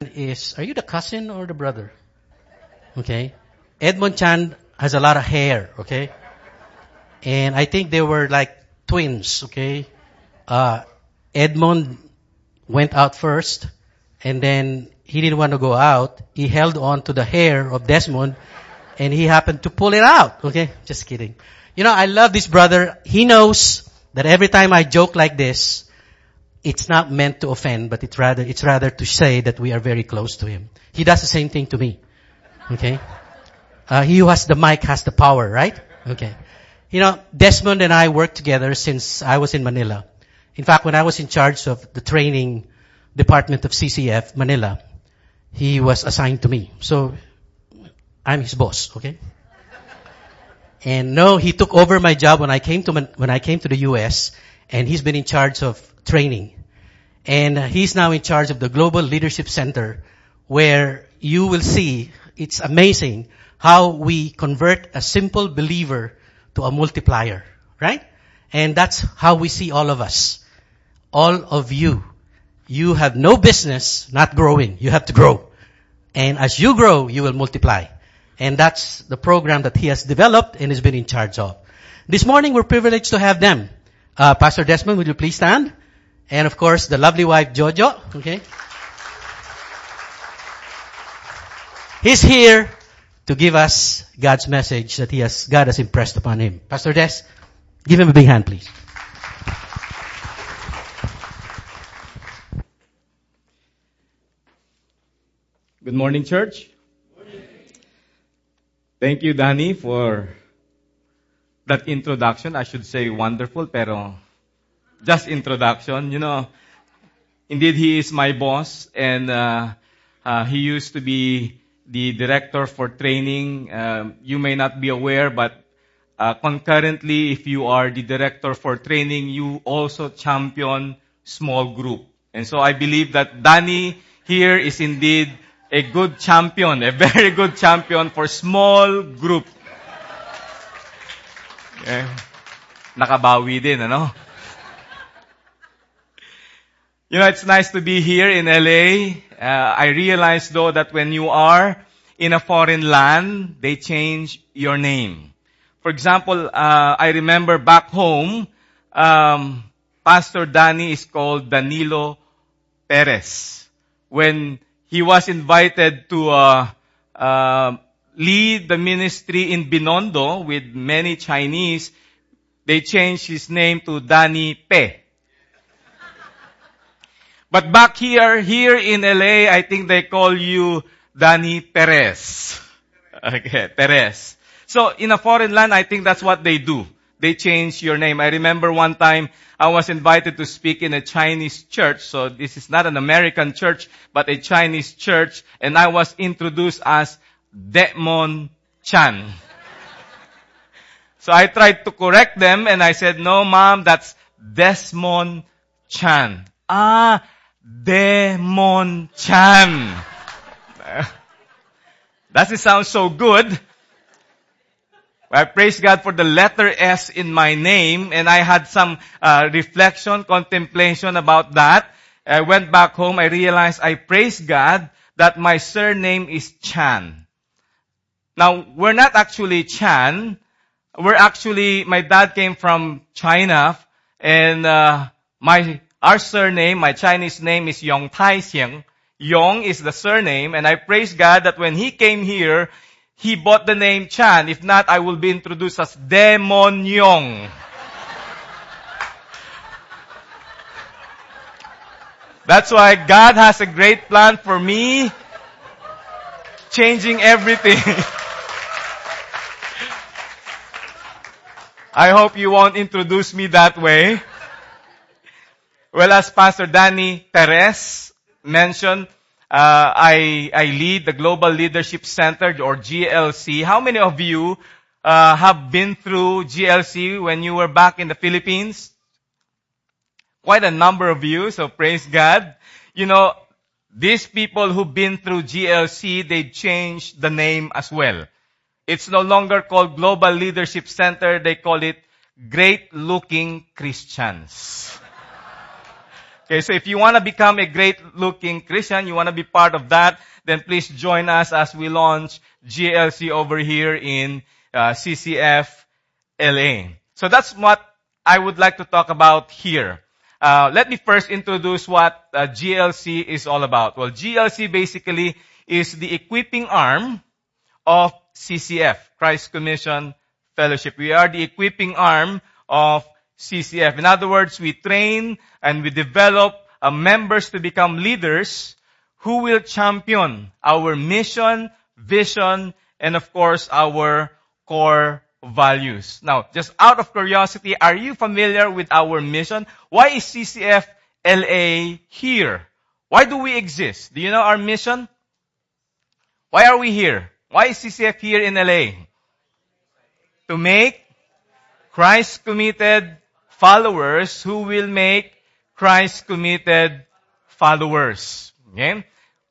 is, are you the cousin or the brother? Okay. Edmond Chan has a lot of hair, okay? And I think they were like twins, okay? Uh, Edmond went out first, and then he didn't want to go out. He held on to the hair of Desmond, and he happened to pull it out, okay? Just kidding. You know, I love this brother. He knows that every time I joke like this, it's not meant to offend, but it's rather, it's rather to say that we are very close to him. He does the same thing to me. Okay? Uh, he who has the mic has the power, right? Okay. You know, Desmond and I worked together since I was in Manila. In fact, when I was in charge of the training department of CCF, Manila, he was assigned to me. So, I'm his boss, okay? And no, he took over my job when I came to, when I came to the US, and he's been in charge of training. And he's now in charge of the Global Leadership Center, where you will see, it's amazing how we convert a simple believer to a multiplier, right? And that's how we see all of us. All of you. You have no business not growing. You have to grow. And as you grow, you will multiply. And that's the program that he has developed and has been in charge of. This morning we're privileged to have them. Uh, Pastor Desmond, would you please stand? And of course, the lovely wife Jojo, okay? He's here to give us God's message that he has, God has impressed upon him. Pastor Des, give him a big hand, please. Good morning, church. Thank you, Danny, for that introduction. I should say wonderful, pero just introduction. You know, indeed he is my boss and uh, uh, he used to be the director for training. Uh, you may not be aware, but uh, concurrently, if you are the director for training, you also champion small group. And so I believe that Danny here is indeed a good champion, a very good champion for small group. Eh, nakabawi din, ano? You know, it's nice to be here in LA. Uh, I realize though that when you are in a foreign land, they change your name. For example, uh, I remember back home, um, Pastor Danny is called Danilo Perez. When he was invited to uh, uh, lead the ministry in Binondo with many Chinese, they changed his name to Danny Pe. But back here, here in LA, I think they call you Danny Perez. Okay, Perez. So in a foreign land, I think that's what they do. They change your name. I remember one time I was invited to speak in a Chinese church. So this is not an American church, but a Chinese church. And I was introduced as Demon Chan. so I tried to correct them and I said, no mom, that's Desmond Chan. Ah, Demon Chan. Doesn't sound so good. I praise God for the letter S in my name and I had some uh, reflection, contemplation about that. I went back home, I realized I praise God that my surname is Chan. Now, we're not actually Chan. We're actually, my dad came from China and uh, my our surname, my Chinese name is Yong Tai Xiang. Yong is the surname, and I praise God that when he came here, he bought the name Chan. If not, I will be introduced as Demon Yong. That's why God has a great plan for me, changing everything. I hope you won't introduce me that way. Well, as Pastor Danny Perez mentioned, uh, I, I lead the Global Leadership Center or GLC. How many of you uh, have been through GLC when you were back in the Philippines? Quite a number of you, so praise God. You know, these people who've been through GLC, they changed the name as well. It's no longer called Global Leadership Center, they call it Great Looking Christians. Okay, so if you want to become a great looking Christian, you want to be part of that, then please join us as we launch GLC over here in uh, CCF LA. So that's what I would like to talk about here. Uh, let me first introduce what uh, GLC is all about. Well, GLC basically is the equipping arm of CCF, Christ Commission Fellowship. We are the equipping arm of CCF. In other words, we train and we develop uh, members to become leaders who will champion our mission, vision, and of course our core values. Now, just out of curiosity, are you familiar with our mission? Why is CCF LA here? Why do we exist? Do you know our mission? Why are we here? Why is CCF here in LA? To make Christ committed followers who will make Christ committed followers. Okay?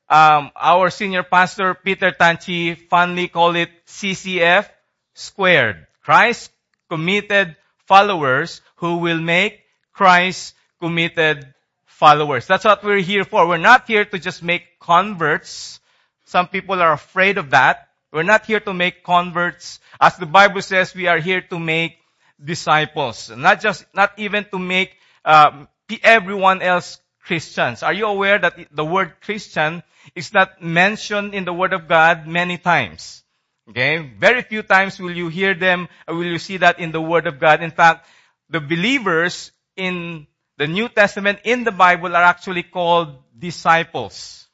Um, our senior pastor, Peter Tanchi, fondly called it CCF squared. Christ committed followers who will make Christ committed followers. That's what we're here for. We're not here to just make converts. Some people are afraid of that. We're not here to make converts. As the Bible says, we are here to make disciples. Not just, not even to make um, everyone else Christians. Are you aware that the word Christian is not mentioned in the Word of God many times? Okay? Very few times will you hear them or will you see that in the Word of God. In fact, the believers in the New Testament in the Bible are actually called disciples.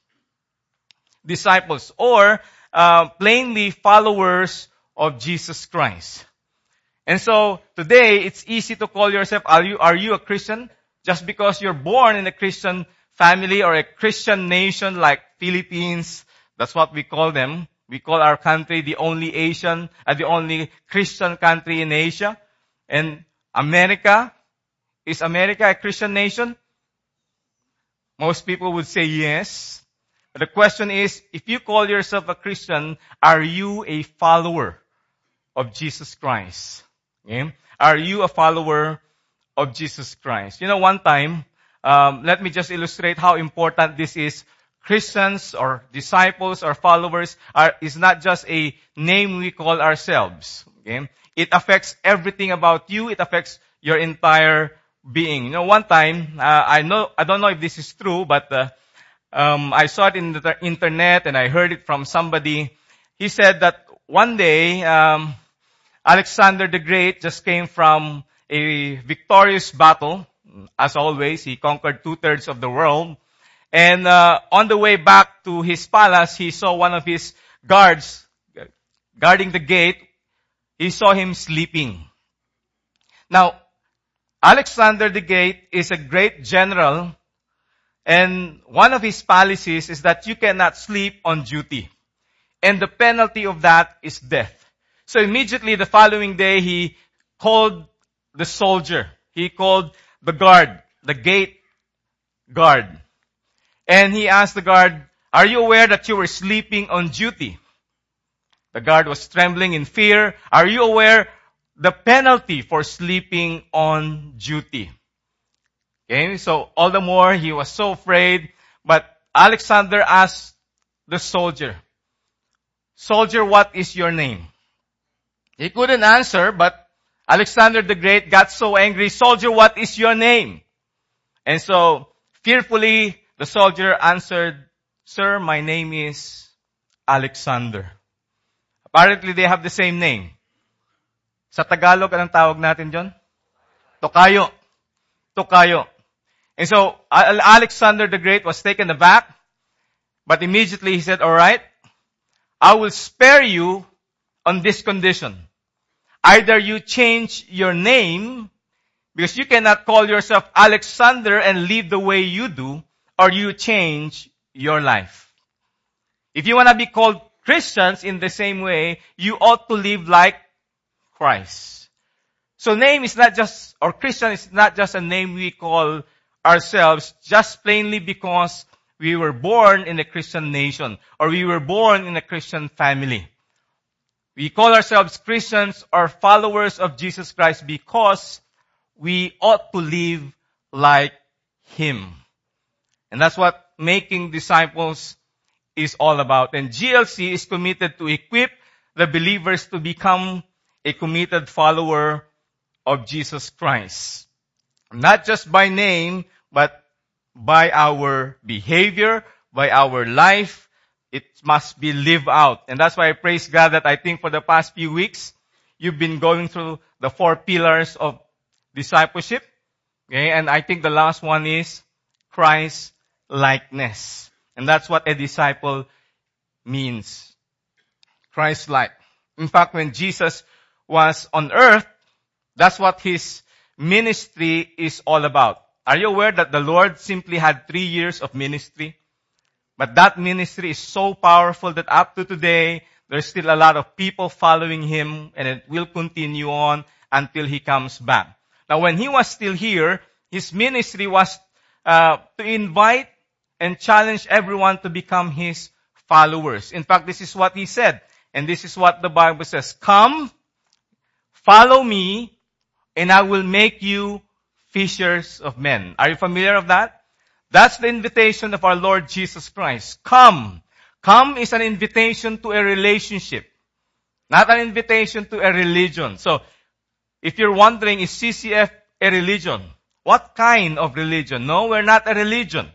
Disciples or uh, plainly followers of Jesus Christ. And so today it's easy to call yourself, are you, are you a Christian? Just because you're born in a Christian family or a Christian nation like Philippines, that's what we call them. We call our country the only Asian, uh, the only Christian country in Asia. And America, is America a Christian nation? Most people would say yes. But the question is, if you call yourself a Christian, are you a follower of Jesus Christ? Okay? Are you a follower of Jesus Christ? You know, one time, um, let me just illustrate how important this is Christians or disciples or followers are, is not just a name we call ourselves. Okay? It affects everything about you. It affects your entire being. You know, one time, uh, I know, I don't know if this is true, but, uh, um, I saw it in the internet and I heard it from somebody. He said that one day, um, Alexander the Great just came from a victorious battle. As always, he conquered two thirds of the world. And uh, on the way back to his palace, he saw one of his guards guarding the gate. He saw him sleeping. Now, Alexander the Great is a great general, and one of his policies is that you cannot sleep on duty. And the penalty of that is death. So immediately the following day, he called the soldier. He called the guard, the gate guard. And he asked the guard, are you aware that you were sleeping on duty? The guard was trembling in fear. Are you aware the penalty for sleeping on duty? Okay, so all the more he was so afraid, but Alexander asked the soldier, soldier, what is your name? He couldn't answer, but Alexander the Great got so angry, soldier, what is your name? And so, fearfully, the soldier answered, Sir, my name is Alexander. Apparently, they have the same name. Sa Tagalog, anong tawag natin John? Tokayo. Tokayo. And so, Alexander the Great was taken aback, but immediately he said, alright, I will spare you on this condition. Either you change your name, because you cannot call yourself Alexander and live the way you do, or you change your life. If you want to be called Christians in the same way, you ought to live like Christ. So name is not just, or Christian is not just a name we call ourselves just plainly because we were born in a Christian nation or we were born in a Christian family. We call ourselves Christians or followers of Jesus Christ because we ought to live like Him. And that's what making disciples is all about. And GLC is committed to equip the believers to become a committed follower of Jesus Christ. Not just by name, but by our behavior, by our life, it must be lived out. And that's why I praise God that I think for the past few weeks, you've been going through the four pillars of discipleship. Okay, and I think the last one is Christ likeness. And that's what a disciple means. Christ like. In fact, when Jesus was on earth, that's what his ministry is all about. Are you aware that the Lord simply had three years of ministry? But that ministry is so powerful that up to today, there's still a lot of people following him and it will continue on until he comes back. Now when he was still here, his ministry was uh, to invite and challenge everyone to become his followers. In fact, this is what he said. And this is what the Bible says. Come, follow me, and I will make you fishers of men. Are you familiar of that? That's the invitation of our Lord Jesus Christ. Come. Come is an invitation to a relationship. Not an invitation to a religion. So, if you're wondering, is CCF a religion? What kind of religion? No, we're not a religion.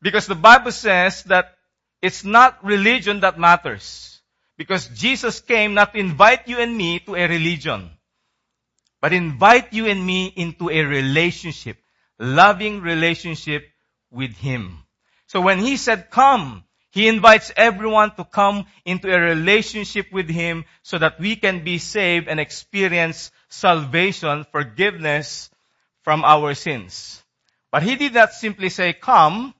Because the Bible says that it's not religion that matters. Because Jesus came not to invite you and me to a religion, but invite you and me into a relationship loving relationship with Him. So when He said come, He invites everyone to come into a relationship with Him so that we can be saved and experience salvation, forgiveness from our sins. But He did not simply say come,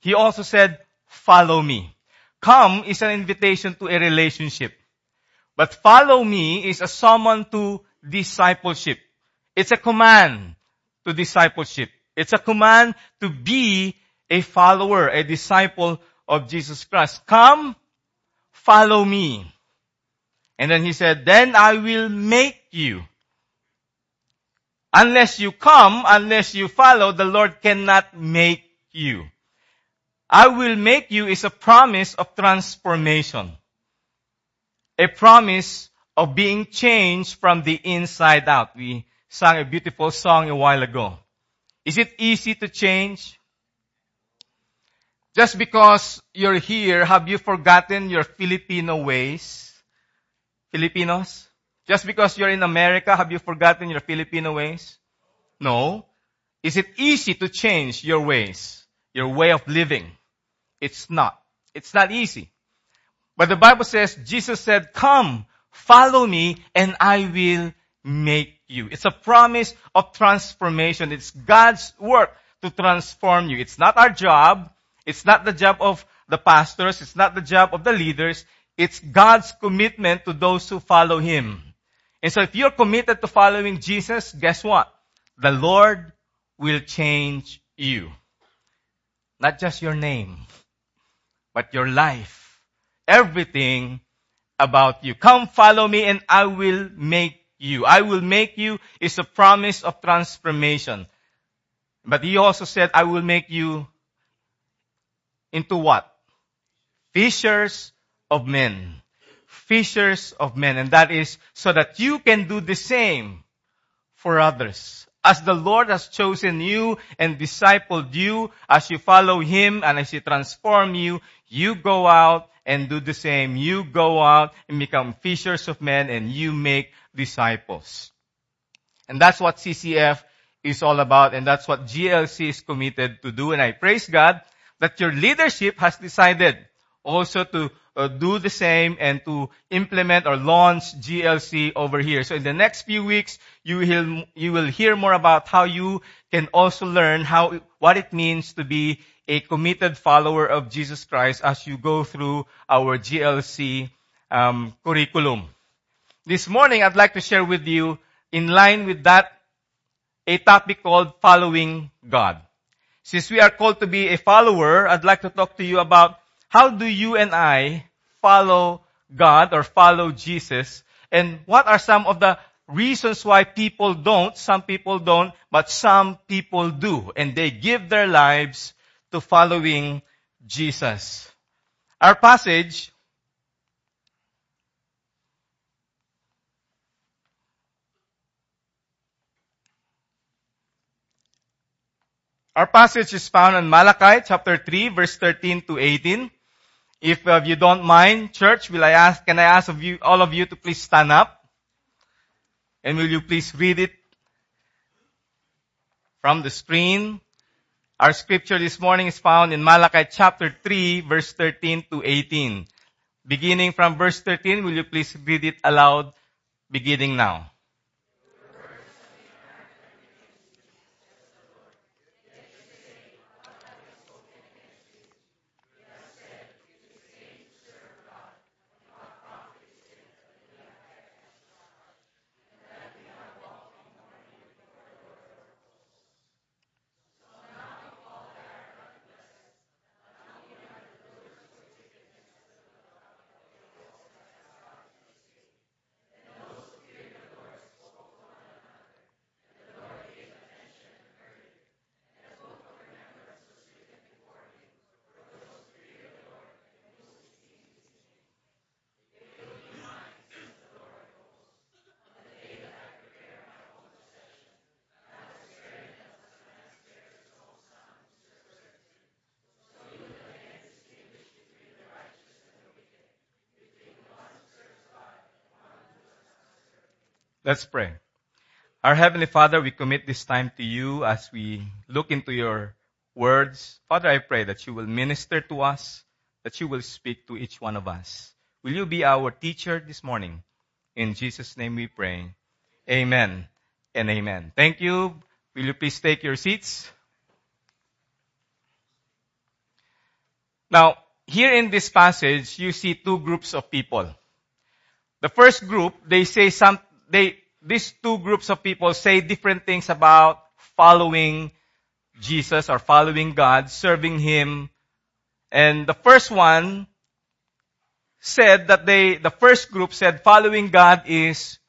He also said follow me. Come is an invitation to a relationship. But follow me is a summon to discipleship. It's a command to discipleship. It's a command to be a follower, a disciple of Jesus Christ. Come, follow me. And then he said, then I will make you. Unless you come, unless you follow, the Lord cannot make you. I will make you is a promise of transformation. A promise of being changed from the inside out. We sang a beautiful song a while ago. Is it easy to change? Just because you're here, have you forgotten your Filipino ways? Filipinos? Just because you're in America, have you forgotten your Filipino ways? No. Is it easy to change your ways? Your way of living? It's not. It's not easy. But the Bible says, Jesus said, come, follow me, and I will make you. It's a promise of transformation. It's God's work to transform you. It's not our job. It's not the job of the pastors. It's not the job of the leaders. It's God's commitment to those who follow Him. And so if you're committed to following Jesus, guess what? The Lord will change you. Not just your name, but your life. Everything about you. Come follow me and I will make you. I will make you is a promise of transformation. But he also said, I will make you into what? Fishers of men. Fishers of men. And that is so that you can do the same for others. As the Lord has chosen you and discipled you, as you follow Him and as He transform you, you go out and do the same. You go out and become fishers of men and you make disciples. And that's what CCF is all about and that's what GLC is committed to do. And I praise God that your leadership has decided also to uh, do the same and to implement or launch GLC over here. So in the next few weeks, you will, you will hear more about how you can also learn how, what it means to be a committed follower of Jesus Christ as you go through our GLC um, curriculum. This morning, I'd like to share with you, in line with that, a topic called following God. Since we are called to be a follower, I'd like to talk to you about how do you and I follow God or follow Jesus and what are some of the reasons why people don't, some people don't, but some people do and they give their lives to following Jesus. Our passage Our passage is found in Malachi chapter 3 verse 13 to 18. If uh, you don't mind, church, will I ask, can I ask of you, all of you to please stand up? And will you please read it from the screen? Our scripture this morning is found in Malachi chapter 3 verse 13 to 18. Beginning from verse 13, will you please read it aloud beginning now? Let's pray. Our Heavenly Father, we commit this time to you as we look into your words. Father, I pray that you will minister to us, that you will speak to each one of us. Will you be our teacher this morning? In Jesus' name we pray. Amen and amen. Thank you. Will you please take your seats? Now, here in this passage, you see two groups of people. The first group, they say some, they, these two groups of people say different things about following Jesus or following God, serving Him. And the first one said that they, the first group said following God is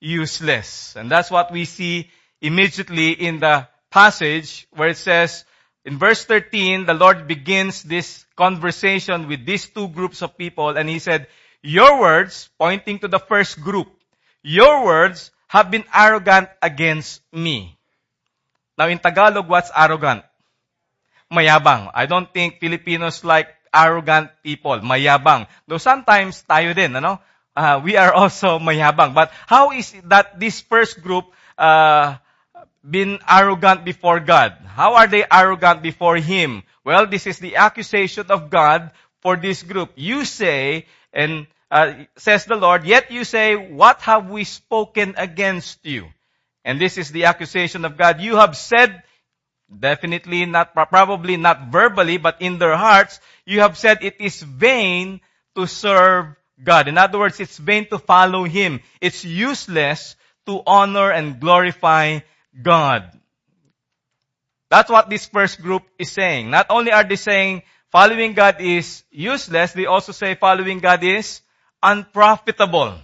useless. And that's what we see immediately in the passage where it says, in verse 13, the Lord begins this conversation with these two groups of people and He said, your words, pointing to the first group, your words have been arrogant against me. Now in Tagalog, what's arrogant? Mayabang. I don't think Filipinos like arrogant people. Mayabang. Though sometimes tayo din, ano? Uh, we are also mayabang. But how is that this first group uh, been arrogant before God? How are they arrogant before Him? Well, this is the accusation of God for this group. You say, and uh, says the Lord, yet you say, what have we spoken against you? And this is the accusation of God. You have said, definitely not, probably not verbally, but in their hearts, you have said it is vain to serve God. In other words, it's vain to follow Him. It's useless to honor and glorify God. That's what this first group is saying. Not only are they saying following God is useless, they also say following God is unprofitable.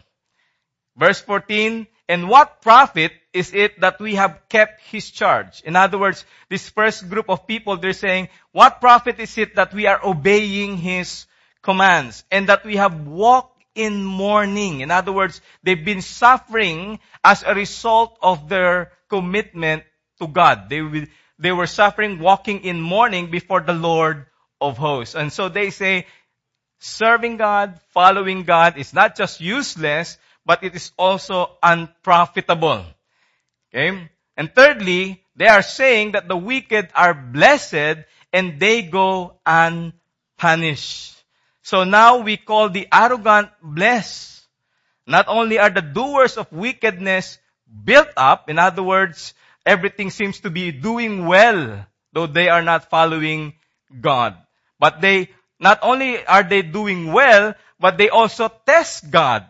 Verse 14, and what profit is it that we have kept his charge? In other words, this first group of people, they're saying, what profit is it that we are obeying his commands and that we have walked in mourning? In other words, they've been suffering as a result of their commitment to God. They, they were suffering walking in mourning before the Lord of hosts. And so they say, serving God, following God is not just useless, but it is also unprofitable. Okay? And thirdly, they are saying that the wicked are blessed and they go unpunished. So now we call the arrogant blessed. Not only are the doers of wickedness built up, in other words, everything seems to be doing well, though they are not following God. But they not only are they doing well, but they also test God.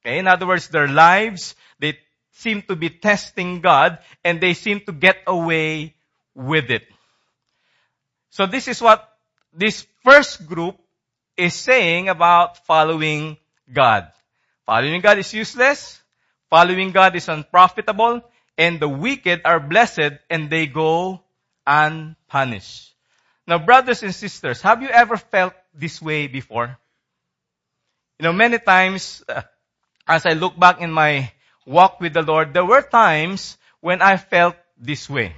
Okay? In other words, their lives, they seem to be testing God and they seem to get away with it. So this is what this first group is saying about following God. Following God is useless. Following God is unprofitable. And the wicked are blessed and they go unpunished. Now, brothers and sisters, have you ever felt this way before? You know, many times, uh, as I look back in my walk with the Lord, there were times when I felt this way.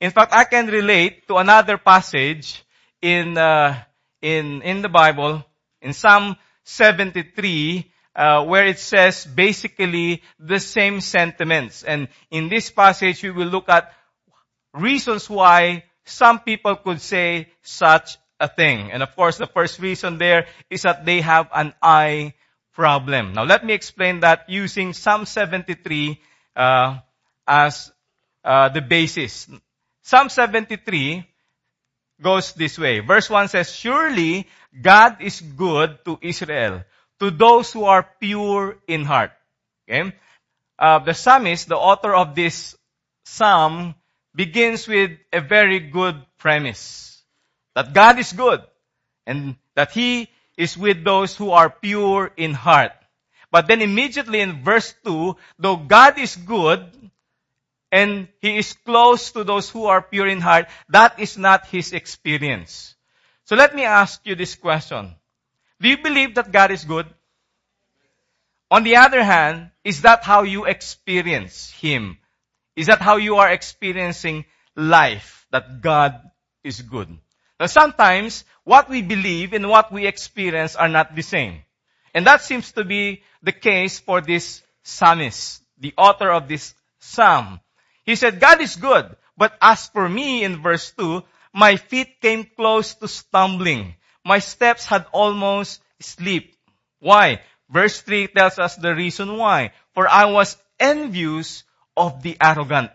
In fact, I can relate to another passage in, uh, in, in the Bible, in Psalm 73, uh, where it says basically the same sentiments. And in this passage, we will look at reasons why some people could say such a thing. And of course, the first reason there is that they have an eye problem. Now, let me explain that using Psalm 73 uh, as uh, the basis. Psalm 73 goes this way. Verse 1 says, Surely God is good to Israel, to those who are pure in heart. Okay? Uh, the psalmist, the author of this psalm, begins with a very good premise. That God is good and that He is with those who are pure in heart. But then immediately in verse 2, though God is good and He is close to those who are pure in heart, that is not His experience. So let me ask you this question. Do you believe that God is good? On the other hand, is that how you experience Him? Is that how you are experiencing life? That God is good. Now sometimes what we believe and what we experience are not the same. And that seems to be the case for this psalmist, the author of this psalm. He said, God is good, but as for me in verse 2, my feet came close to stumbling. My steps had almost slipped. Why? Verse 3 tells us the reason why. For I was envious of the arrogant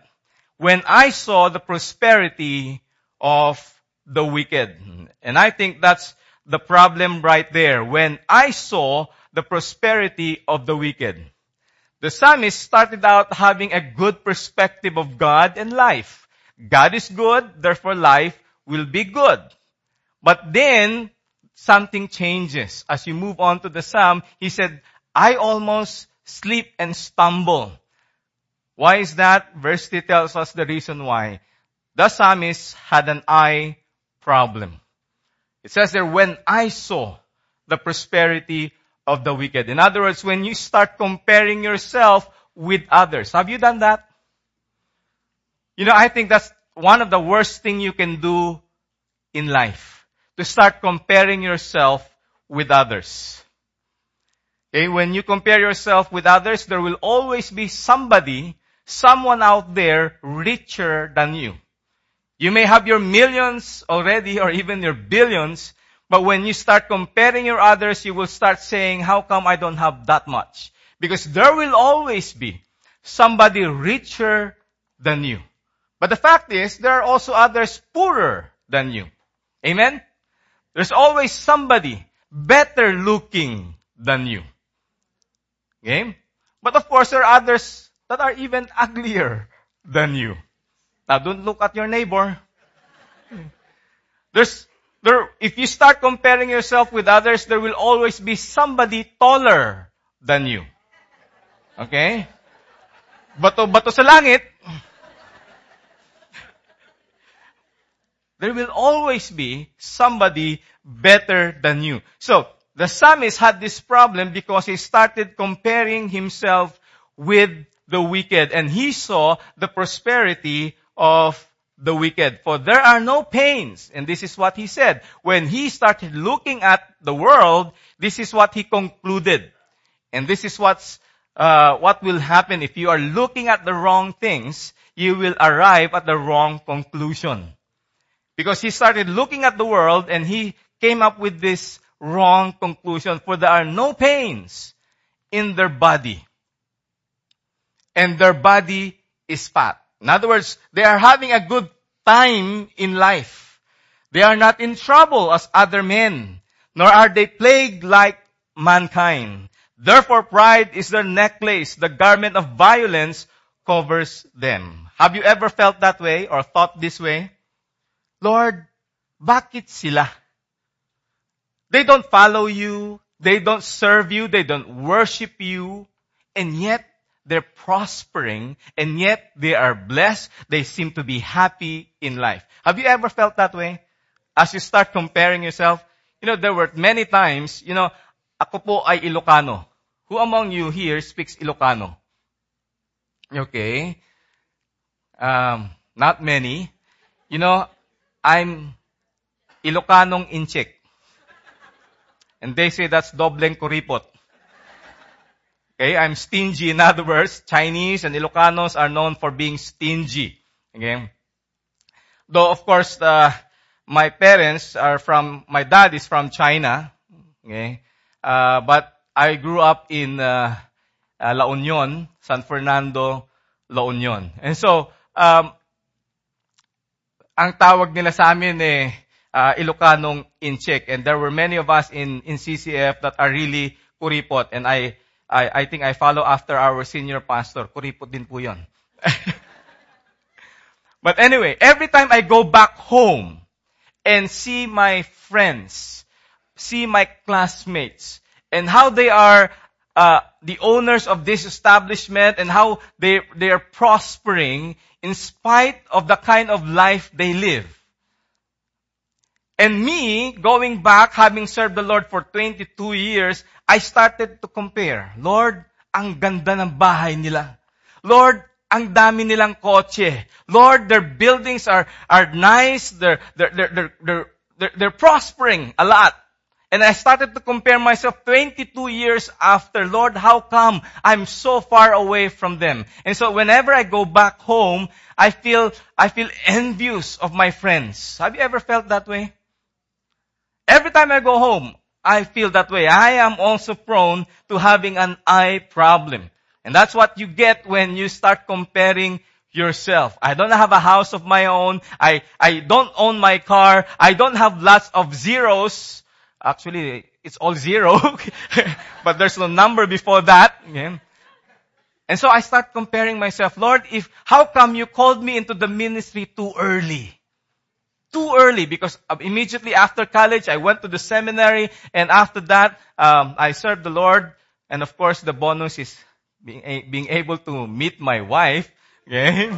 when I saw the prosperity of the wicked. And I think that's the problem right there. When I saw the prosperity of the wicked. The psalmist started out having a good perspective of God and life. God is good, therefore life will be good. But then, something changes. As you move on to the psalm, he said, I almost sleep and stumble. Why is that? Verse 3 tells us the reason why. The psalmist had an eye problem. It says there, when I saw the prosperity of the wicked. In other words, when you start comparing yourself with others. Have you done that? You know, I think that's one of the worst thing you can do in life. To start comparing yourself with others. Okay, when you compare yourself with others, there will always be somebody, someone out there richer than you. You may have your millions already or even your billions, but when you start comparing your others, you will start saying, how come I don't have that much? Because there will always be somebody richer than you. But the fact is, there are also others poorer than you. Amen? There's always somebody better looking than you. Okay? But of course, there are others that are even uglier than you. Now, don't look at your neighbor. There's, there, if you start comparing yourself with others, there will always be somebody taller than you. Okay? Bato, bato sa langit. There will always be somebody better than you. So, the psalmist had this problem because he started comparing himself with the wicked and he saw the prosperity of the wicked. For there are no pains. And this is what he said. When he started looking at the world, this is what he concluded. And this is what's, uh, what will happen if you are looking at the wrong things, you will arrive at the wrong conclusion. Because he started looking at the world and he came up with this wrong conclusion. For there are no pains in their body. And their body is fat. In other words, they are having a good time in life. They are not in trouble as other men, nor are they plagued like mankind. Therefore pride is their necklace. The garment of violence covers them. Have you ever felt that way or thought this way? Lord, bakit sila? They don't follow you. They don't serve you. They don't worship you. And yet, they're prospering. And yet, they are blessed. They seem to be happy in life. Have you ever felt that way? as you start comparing yourself, you know, there were many times, you know, ako po ay Ilocano. Who among you here speaks Ilocano? Okay. Um, not many. You know, I'm Ilocanong inchik. And they say that's dobleng kuripot. Okay, I'm stingy. In other words, Chinese and Ilocanos are known for being stingy. Okay. Though, of course, uh, my parents are from, my dad is from China. Okay. Uh, but I grew up in uh, uh, La Union, San Fernando, La Union. And so, um, ang tawag nila sa amin eh, uh, Ilocanong. And there were many of us in, in CCF that are really kuripot. And I, I, I think I follow after our senior pastor. Kuripot din po yun. but anyway, every time I go back home and see my friends, see my classmates, and how they are uh, the owners of this establishment and how they, they are prospering in spite of the kind of life they live. And me, going back, having served the Lord for 22 years, I started to compare. Lord, ang ganda ng bahay nila. Lord, ang dami nilang kotse. Lord, their buildings are, are nice. They're, they're, they're, they're, they're, they're prospering a lot. And I started to compare myself 22 years after, Lord, how come I'm so far away from them? And so whenever I go back home, I feel, I feel envious of my friends. Have you ever felt that way? Every time I go home, I feel that way. I am also prone to having an eye problem. And that's what you get when you start comparing yourself. I don't have a house of my own. I, I don't own my car. I don't have lots of zeros. Actually, it's all zero. but there's no number before that. Yeah. And so I start comparing myself. Lord, if, how come you called me into the ministry too early? Too early because immediately after college, I went to the seminary and after that, um, I served the Lord. And of course, the bonus is being, being able to meet my wife. Okay?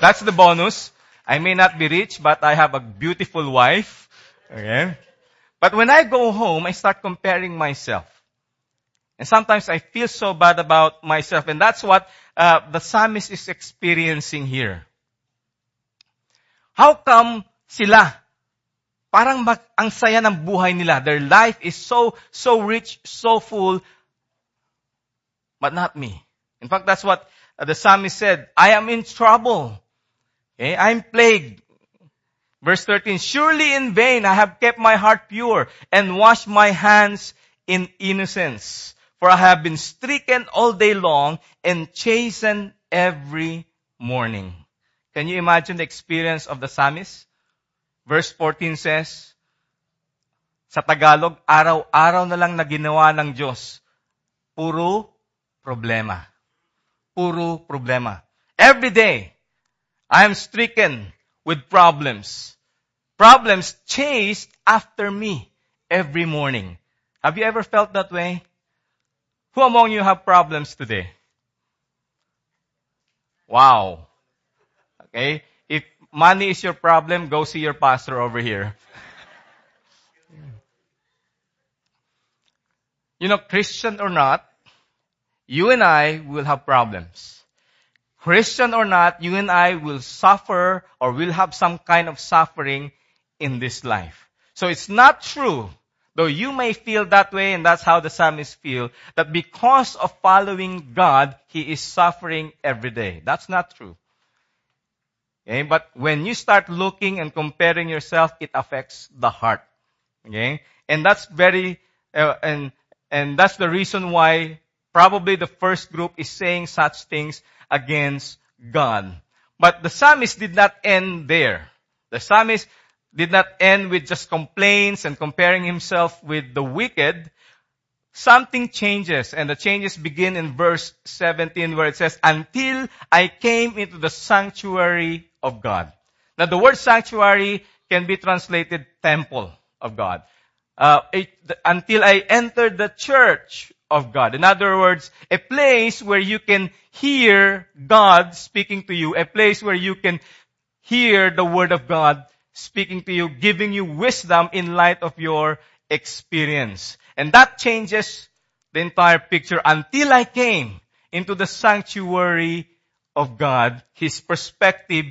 That's the bonus. I may not be rich, but I have a beautiful wife. Okay? But when I go home, I start comparing myself. And sometimes I feel so bad about myself. And that's what uh, the psalmist is experiencing here. How come sila. Parang mag, ang saya ng buhay nila. Their life is so, so rich, so full, but not me. In fact, that's what uh, the psalmist said. I am in trouble. Okay? I'm plagued. Verse 13, surely in vain I have kept my heart pure and washed my hands in innocence. For I have been stricken all day long and chastened every morning. Can you imagine the experience of the psalmist? Verse 14 says, sa Tagalog, araw-araw na lang na ginawa ng Diyos. Puro problema. Puro problema. Every day, I am stricken with problems. Problems chased after me every morning. Have you ever felt that way? Who among you have problems today? Wow. Okay money is your problem, go see your pastor over here. you know, Christian or not, you and I will have problems. Christian or not, you and I will suffer or will have some kind of suffering in this life. So it's not true, though you may feel that way and that's how the psalmist feel, that because of following God, he is suffering every day. That's not true. Okay? But when you start looking and comparing yourself, it affects the heart. Okay? And that's very, uh, and, and that's the reason why probably the first group is saying such things against God. But the psalmist did not end there. The psalmist did not end with just complaints and comparing himself with the wicked. Something changes and the changes begin in verse 17 where it says, until I came into the sanctuary of God. Now the word sanctuary can be translated temple of God. Uh, it, until I entered the church of God. In other words, a place where you can hear God speaking to you, a place where you can hear the word of God speaking to you, giving you wisdom in light of your experience. And that changes the entire picture until I came into the sanctuary of God. His perspective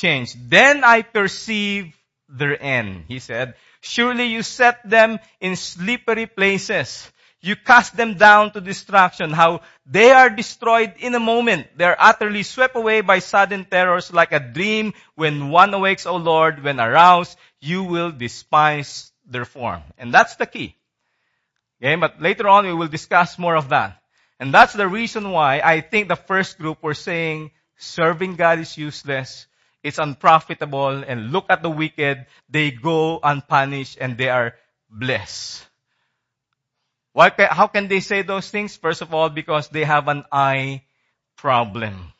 changed. Then I perceive their end. He said, surely you set them in slippery places. You cast them down to destruction. How they are destroyed in a moment. They're utterly swept away by sudden terrors like a dream when one awakes, O Lord, when aroused, you will despise their form. And that's the key. Okay, but later on we will discuss more of that. And that's the reason why I think the first group were saying serving God is useless. It's unprofitable and look at the wicked. They go unpunished and they are blessed. Why, how can they say those things? First of all, because they have an eye problem.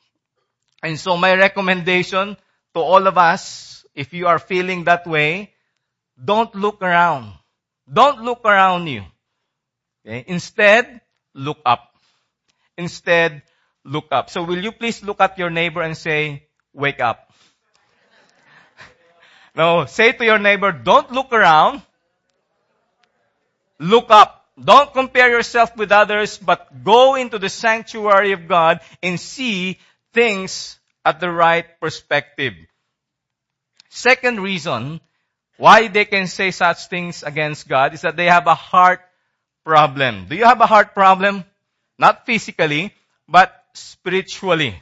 And so my recommendation to all of us, if you are feeling that way, don't look around. Don't look around you. Okay? Instead, look up. Instead, look up. So will you please look at your neighbor and say, wake up. No, say to your neighbor, don't look around. Look up. Don't compare yourself with others, but go into the sanctuary of God and see things at the right perspective. Second reason why they can say such things against God is that they have a heart problem. Do you have a heart problem? Not physically, but spiritually.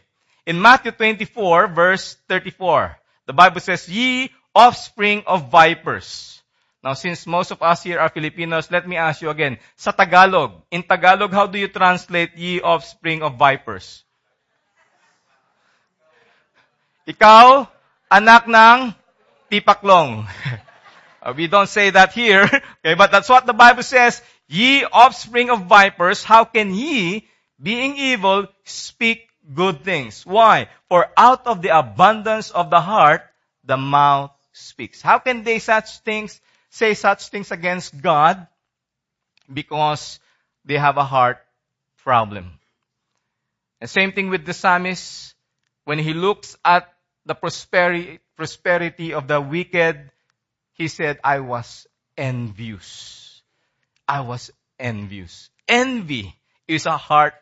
In Matthew 24 verse 34, the Bible says, ye offspring of vipers. Now, since most of us here are Filipinos, let me ask you again. Sa Tagalog, in Tagalog, how do you translate ye offspring of vipers? Ikaw, anak ng tipaklong. Uh, we don't say that here, okay, but that's what the Bible says. Ye offspring of vipers, how can ye, being evil, speak good things? Why? For out of the abundance of the heart, the mouth speaks. How can they such things? say such things against God because they have a heart problem. And same thing with the psalmist. When he looks at the prosperity, prosperity of the wicked, he said, I was envious. I was envious. Envy is a heart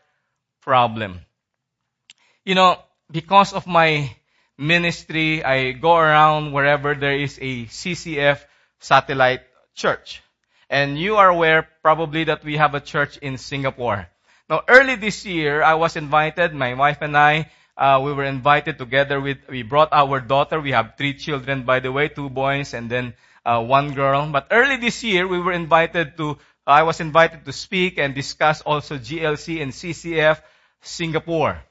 problem. You know, because of my ministry, I go around wherever there is a CCF satellite church. And you are aware probably that we have a church in Singapore. Now early this year, I was invited, my wife and I, uh, we were invited together with, we brought our daughter, we have three children by the way, two boys and then uh, one girl. But early this year, we were invited to, I was invited to speak and discuss also GLC and CCF Singapore.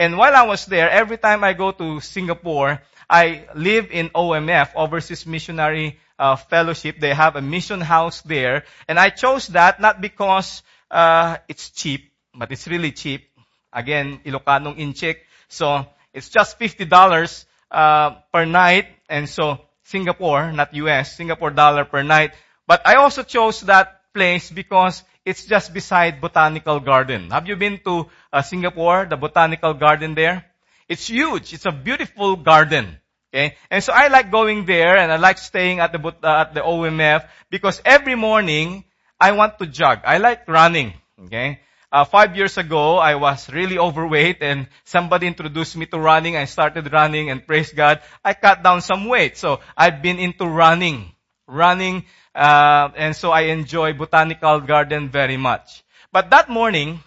And while I was there, every time I go to Singapore, I live in OMF, Overseas Missionary uh, Fellowship. They have a mission house there. And I chose that not because uh, it's cheap, but it's really cheap. Again, Ilocanong incheck. So it's just $50 uh, per night. And so Singapore, not US, Singapore dollar per night. But I also chose that place because it's just beside Botanical Garden. Have you been to uh, Singapore, the Botanical Garden there? It's huge. It's a beautiful garden. Okay? And so I like going there and I like staying at the, uh, at the OMF because every morning I want to jog. I like running. Okay? Uh, five years ago, I was really overweight and somebody introduced me to running. I started running and praise God, I cut down some weight. So I've been into running. Running, uh, and so I enjoy Botanical Garden very much. But that morning,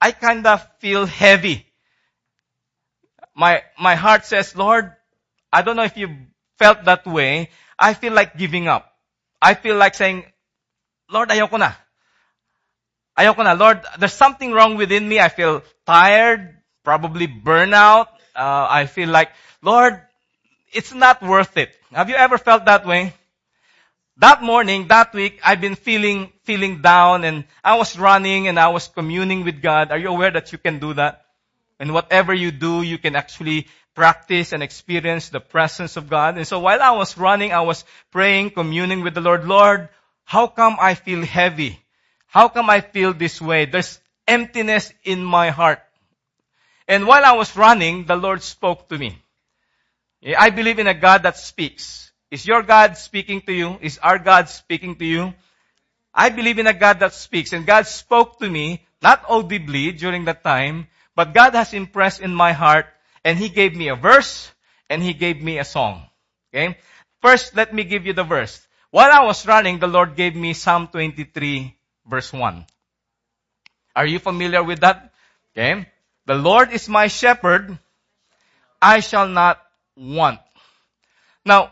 I kind of feel heavy my, my heart says, Lord, I don't know if you felt that way. I feel like giving up. I feel like saying, Lord, ayoko na. Ayoko na. Lord, there's something wrong within me. I feel tired, probably burnout. Uh, I feel like, Lord, it's not worth it. Have you ever felt that way? That morning, that week, I've been feeling, feeling down and I was running and I was communing with God. Are you aware that you can do that? And whatever you do, you can actually practice and experience the presence of God. And so while I was running, I was praying, communing with the Lord. Lord, how come I feel heavy? How come I feel this way? There's emptiness in my heart. And while I was running, the Lord spoke to me. I believe in a God that speaks. Is your God speaking to you? Is our God speaking to you? I believe in a God that speaks and God spoke to me, not audibly during that time, but God has impressed in my heart and He gave me a verse and He gave me a song. Okay? First, let me give you the verse. While I was running, the Lord gave me Psalm 23 verse 1. Are you familiar with that? Okay. The Lord is my shepherd. I shall not want. Now,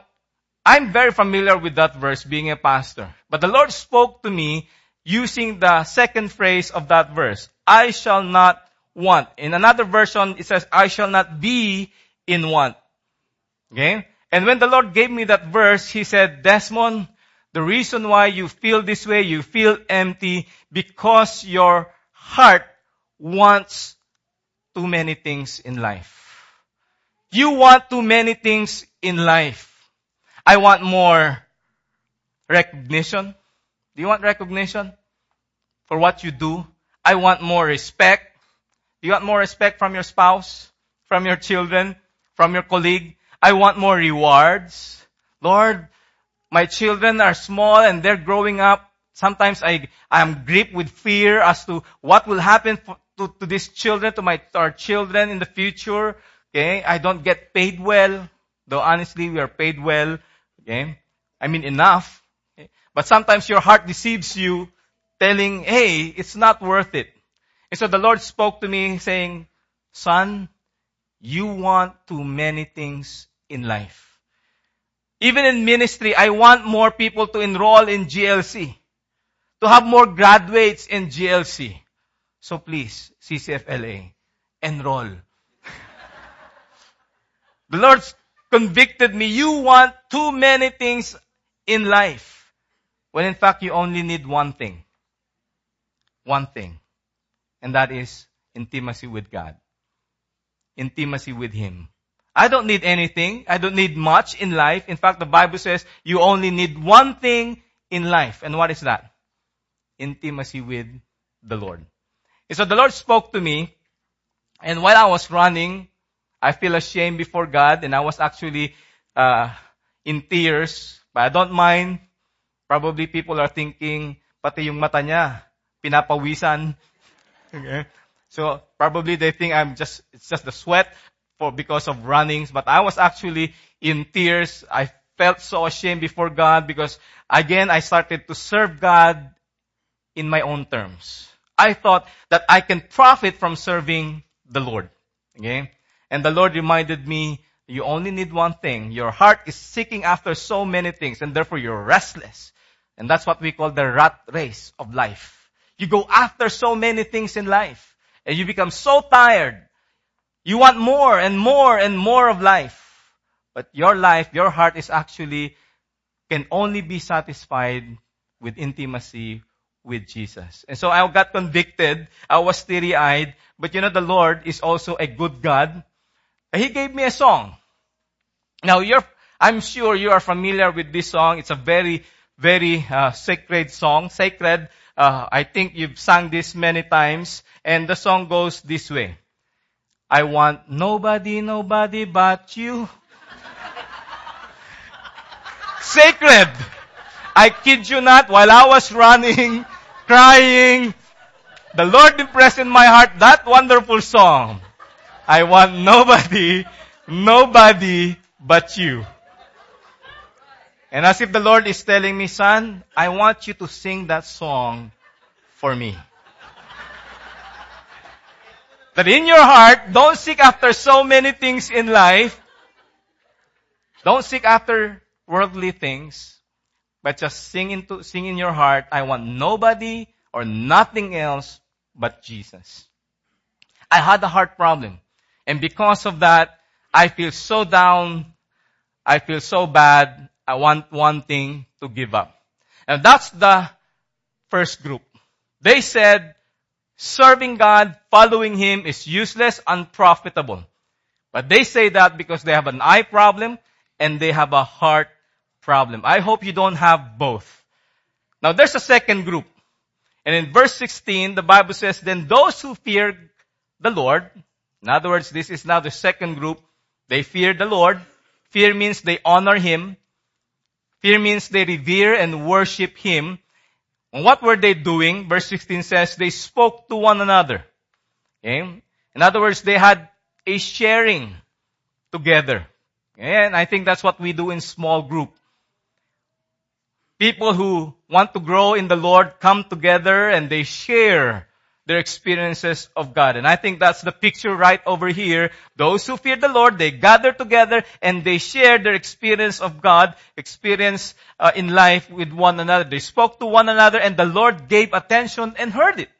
I'm very familiar with that verse being a pastor. But the Lord spoke to me using the second phrase of that verse. I shall not want. In another version, it says, I shall not be in want. Okay? And when the Lord gave me that verse, He said, Desmond, the reason why you feel this way, you feel empty, because your heart wants too many things in life. You want too many things in life. I want more recognition. Do you want recognition for what you do? I want more respect. Do you want more respect from your spouse, from your children, from your colleague? I want more rewards. Lord, my children are small and they're growing up. Sometimes I, I'm gripped with fear as to what will happen for, to, to these children, to my, to our children in the future. Okay. I don't get paid well, though honestly we are paid well. Okay. I mean enough. Okay? But sometimes your heart deceives you telling, hey, it's not worth it. And so the Lord spoke to me saying, son, you want too many things in life. Even in ministry, I want more people to enroll in GLC. To have more graduates in GLC. So please, CCFLA, enroll. the Lord convicted me, you want too many things in life. When in fact you only need one thing. One thing. And that is intimacy with God. Intimacy with Him. I don't need anything. I don't need much in life. In fact, the Bible says you only need one thing in life. And what is that? Intimacy with the Lord. And so the Lord spoke to me, and while I was running, I feel ashamed before God, and I was actually uh, in tears. But I don't mind. Probably people are thinking, pati yung mata niya, pinapawisan. Okay. So probably they think I'm just, it's just the sweat for because of runnings, but I was actually in tears. I felt so ashamed before God because again I started to serve God in my own terms. I thought that I can profit from serving the Lord. Okay? And the Lord reminded me, you only need one thing. Your heart is seeking after so many things and therefore you're restless. And that's what we call the rat race of life. You go after so many things in life and you become so tired you want more and more and more of life. But your life, your heart is actually, can only be satisfied with intimacy with Jesus. And so I got convicted. I was teary eyed. But you know, the Lord is also a good God. He gave me a song. Now you're, I'm sure you are familiar with this song. It's a very, very uh, sacred song. Sacred. Uh, I think you've sung this many times. And the song goes this way. I want nobody, nobody but you. Sacred. I kid you not, while I was running, crying, the Lord impressed in my heart that wonderful song. I want nobody, nobody but you. And as if the Lord is telling me, son, I want you to sing that song for me. That in your heart, don't seek after so many things in life. Don't seek after worldly things, but just sing into, sing in your heart, I want nobody or nothing else but Jesus. I had a heart problem. And because of that, I feel so down. I feel so bad. I want one thing to give up. And that's the first group. They said, serving God, following Him is useless, unprofitable. But they say that because they have an eye problem and they have a heart problem. I hope you don't have both. Now there's a second group. And in verse 16, the Bible says, then those who fear the Lord, in other words, this is now the second group, they fear the Lord. Fear means they honor Him. Fear means they revere and worship Him. And what were they doing? Verse 16 says they spoke to one another. Okay? In other words, they had a sharing together. And I think that's what we do in small group. People who want to grow in the Lord come together and they share their experiences of God. And I think that's the picture right over here. Those who fear the Lord, they gather together and they share their experience of God, experience uh, in life with one another. They spoke to one another and the Lord gave attention and heard it.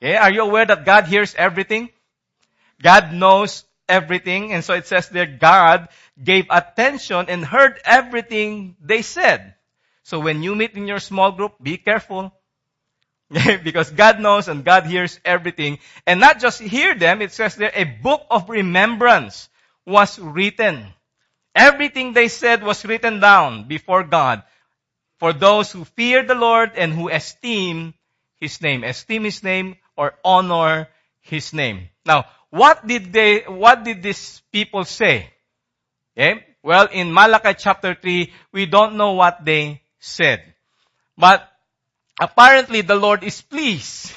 Okay? Are you aware that God hears everything? God knows everything. And so it says there, God gave attention and heard everything they said. So when you meet in your small group, be careful. because God knows and God hears everything. And not just hear them, it says there, a book of remembrance was written. Everything they said was written down before God for those who fear the Lord and who esteem His name. Esteem His name or honor His name. Now, what did they, what did these people say? Okay? Well, in Malachi chapter 3, we don't know what they said. But apparently the Lord is pleased.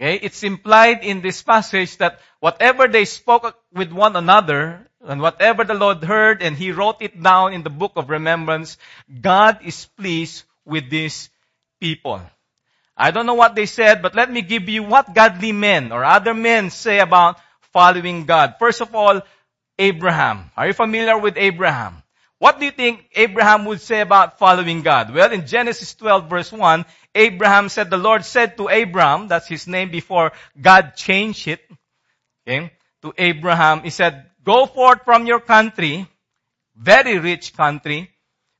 Okay? It's implied in this passage that whatever they spoke with one another, and whatever the Lord heard, and He wrote it down in the book of remembrance, God is pleased with these people. I don't know what they said, but let me give you what godly men or other men say about following God. First of all, Abraham. Are you familiar with Abraham? What do you think Abraham would say about following God? Well, in Genesis 12 verse 1, Abraham said, the Lord said to Abram, that's his name before God changed it, okay, to Abraham, he said, go forth from your country, very rich country,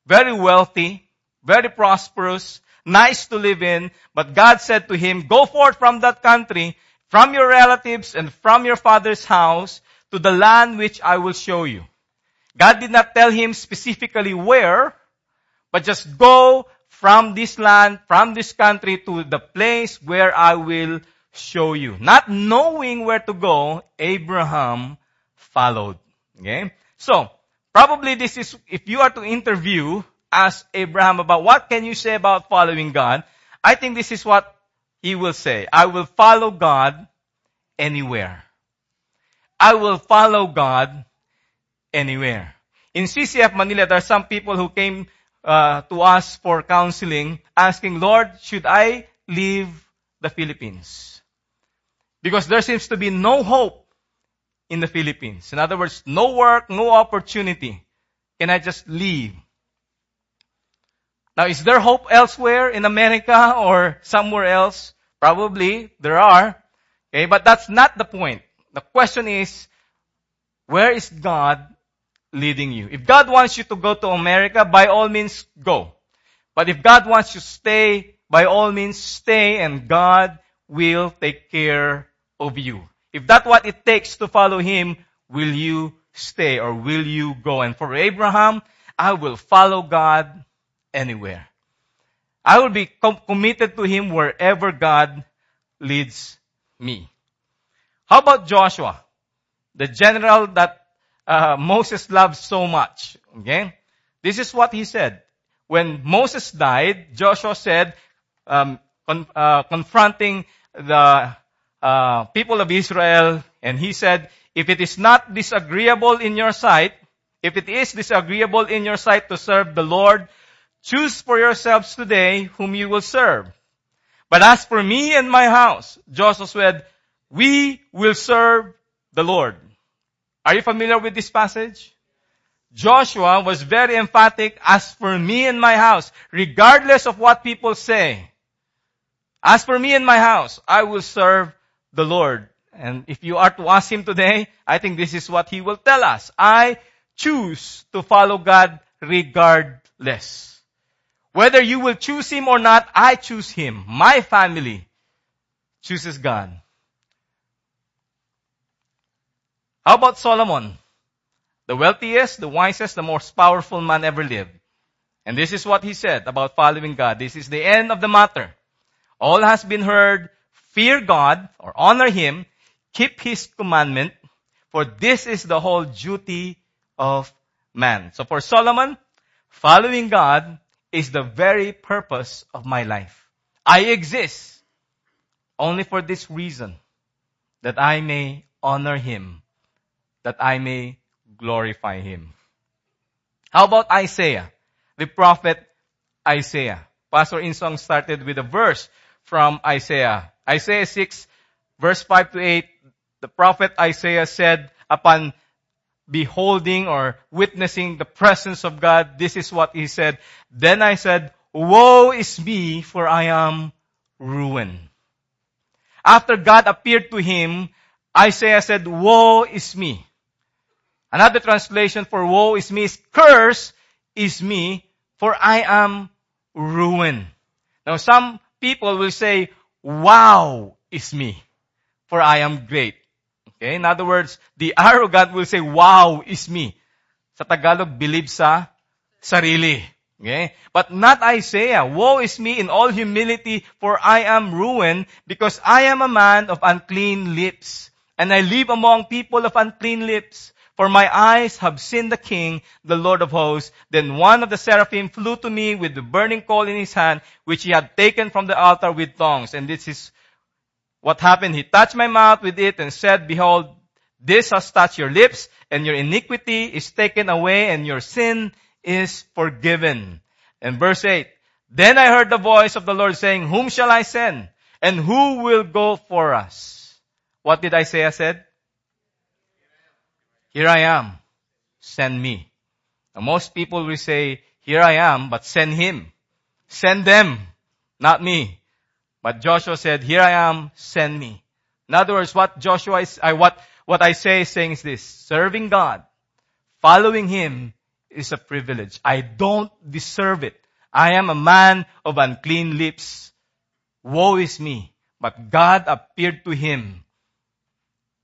very wealthy, very prosperous, nice to live in, but God said to him, go forth from that country, from your relatives and from your father's house to the land which I will show you. God did not tell him specifically where, but just go from this land, from this country to the place where I will show you. Not knowing where to go, Abraham followed. Okay? So, probably this is, if you are to interview ask Abraham about what can you say about following God, I think this is what he will say. I will follow God anywhere. I will follow God anywhere. In CCF Manila, there are some people who came uh, to us for counseling asking, Lord, should I leave the Philippines? Because there seems to be no hope in the Philippines. In other words, no work, no opportunity. Can I just leave? Now, is there hope elsewhere in America or somewhere else? Probably there are. Okay, but that's not the point. The question is, where is God leading you? If God wants you to go to America, by all means go. But if God wants you to stay, by all means stay and God will take care of you. If that's what it takes to follow Him, will you stay or will you go? And for Abraham, I will follow God anywhere. I will be com- committed to Him wherever God leads me. How about Joshua? The general that uh, Moses loved so much. Okay? This is what he said. When Moses died, Joshua said, um, con- uh, confronting the uh, people of Israel, and he said, if it is not disagreeable in your sight, if it is disagreeable in your sight to serve the Lord Choose for yourselves today whom you will serve. But as for me and my house, Joshua said, we will serve the Lord. Are you familiar with this passage? Joshua was very emphatic, as for me and my house, regardless of what people say. As for me and my house, I will serve the Lord. And if you are to ask him today, I think this is what he will tell us. I choose to follow God regardless. Whether you will choose him or not, I choose him. My family chooses God. How about Solomon? The wealthiest, the wisest, the most powerful man ever lived. And this is what he said about following God. This is the end of the matter. All has been heard. Fear God or honor Him. Keep His commandment. For this is the whole duty of man. So for Solomon, Following God is the very purpose of my life. I exist only for this reason, that I may honor Him, that I may glorify Him. How about Isaiah? The prophet Isaiah. Pastor Insong started with a verse from Isaiah. Isaiah 6 verse 5 to 8, the prophet Isaiah said, upon beholding or witnessing the presence of God, this is what he said. Then I said, woe is me, for I am ruined. After God appeared to him, Isaiah said, woe is me. Another translation for woe is me is curse is me, for I am ruined. Now some people will say, wow is me, for I am great. Okay? In other words, the arrogant will say, wow is me. Sa Tagalog, believe sa sarili. Okay? But not Isaiah. Woe is me in all humility, for I am ruined, because I am a man of unclean lips, and I live among people of unclean lips. For my eyes have seen the King, the Lord of hosts. Then one of the seraphim flew to me with the burning coal in his hand, which he had taken from the altar with tongs. And this is what happened? He touched my mouth with it and said, Behold, this has touched your lips, and your iniquity is taken away, and your sin is forgiven. And verse 8, Then I heard the voice of the Lord saying, Whom shall I send? And who will go for us? What did Isaiah said? Here I am. Send me. Now, most people will say, here I am, but send him. Send them, not me. But Joshua said, here I am, send me. In other words, what Joshua is, I, what, what I say is saying is this, serving God, following Him is a privilege. I don't deserve it. I am a man of unclean lips. Woe is me. But God appeared to him.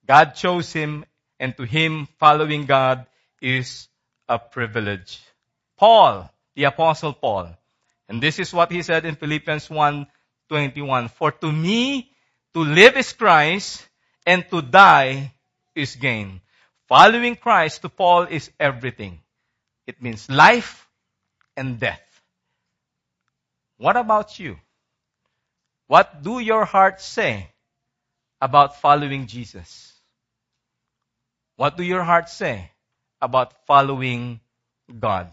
God chose him and to him following God is a privilege. Paul, the apostle Paul, and this is what he said in Philippians 1:21, for to me to live is Christ and to die is gain. Following Christ to Paul is everything. It means life and death. What about you? What do your heart say about following Jesus? What do your heart say about following God?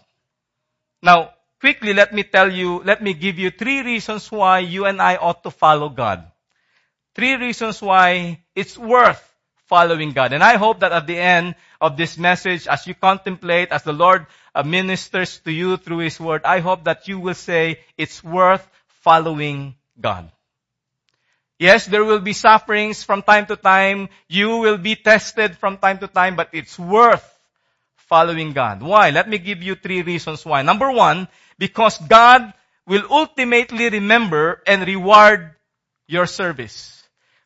Now, quickly let me tell you, let me give you three reasons why you and I ought to follow God. Three reasons why it's worth following God. And I hope that at the end of this message, as you contemplate, as the Lord uh, ministers to you through His Word, I hope that you will say it's worth following God. Yes, there will be sufferings from time to time. You will be tested from time to time, but it's worth following God. Why? Let me give you three reasons why. Number one, because God will ultimately remember and reward your service.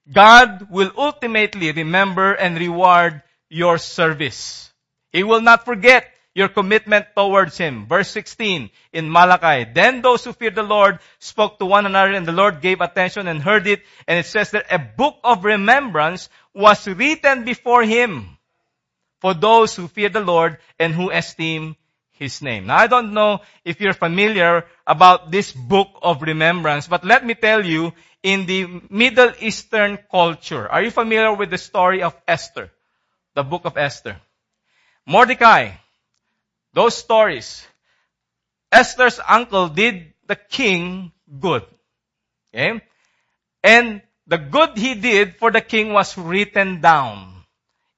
God will ultimately remember and reward your service. He will not forget your commitment towards Him. Verse 16 in Malachi. Then those who feared the Lord spoke to one another and the Lord gave attention and heard it. And it says that a book of remembrance was written before Him for those who fear the Lord and who esteem His name. Now I don't know if you're familiar about this book of remembrance, but let me tell you, in the Middle Eastern culture, are you familiar with the story of Esther? The book of Esther. Mordecai, those stories. Esther's uncle did the king good. Okay? And the good he did for the king was written down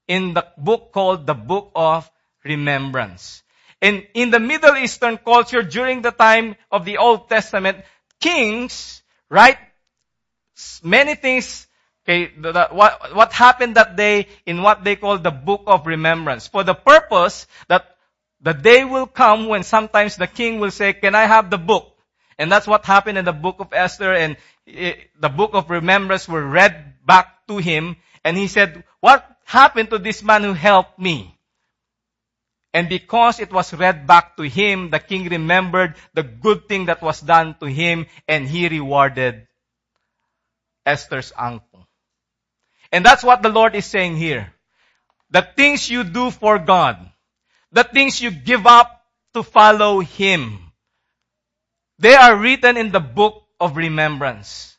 in the book called the Book of Remembrance. And in the Middle Eastern culture during the time of the Old Testament, kings write many things Okay, the, the, what, what happened that day in what they call the book of remembrance for the purpose that the day will come when sometimes the king will say, can I have the book? And that's what happened in the book of Esther and it, the book of remembrance were read back to him and he said, what happened to this man who helped me? And because it was read back to him, the king remembered the good thing that was done to him and he rewarded Esther's uncle. And that's what the Lord is saying here. The things you do for God, the things you give up to follow Him. They are written in the book of remembrance.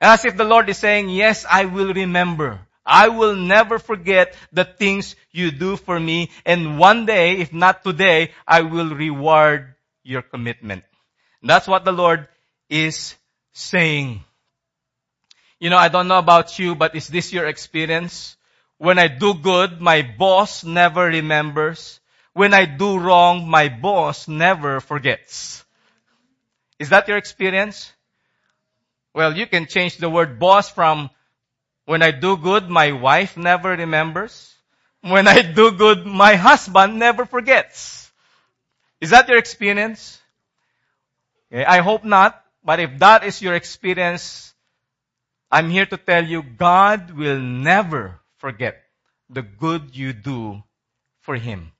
As if the Lord is saying, yes, I will remember. I will never forget the things you do for me. And one day, if not today, I will reward your commitment. That's what the Lord is saying. You know, I don't know about you, but is this your experience? When I do good, my boss never remembers. When I do wrong, my boss never forgets. Is that your experience? Well, you can change the word boss from when I do good, my wife never remembers. When I do good, my husband never forgets. Is that your experience? Okay, I hope not, but if that is your experience, I'm here to tell you God will never forget the good you do for Him.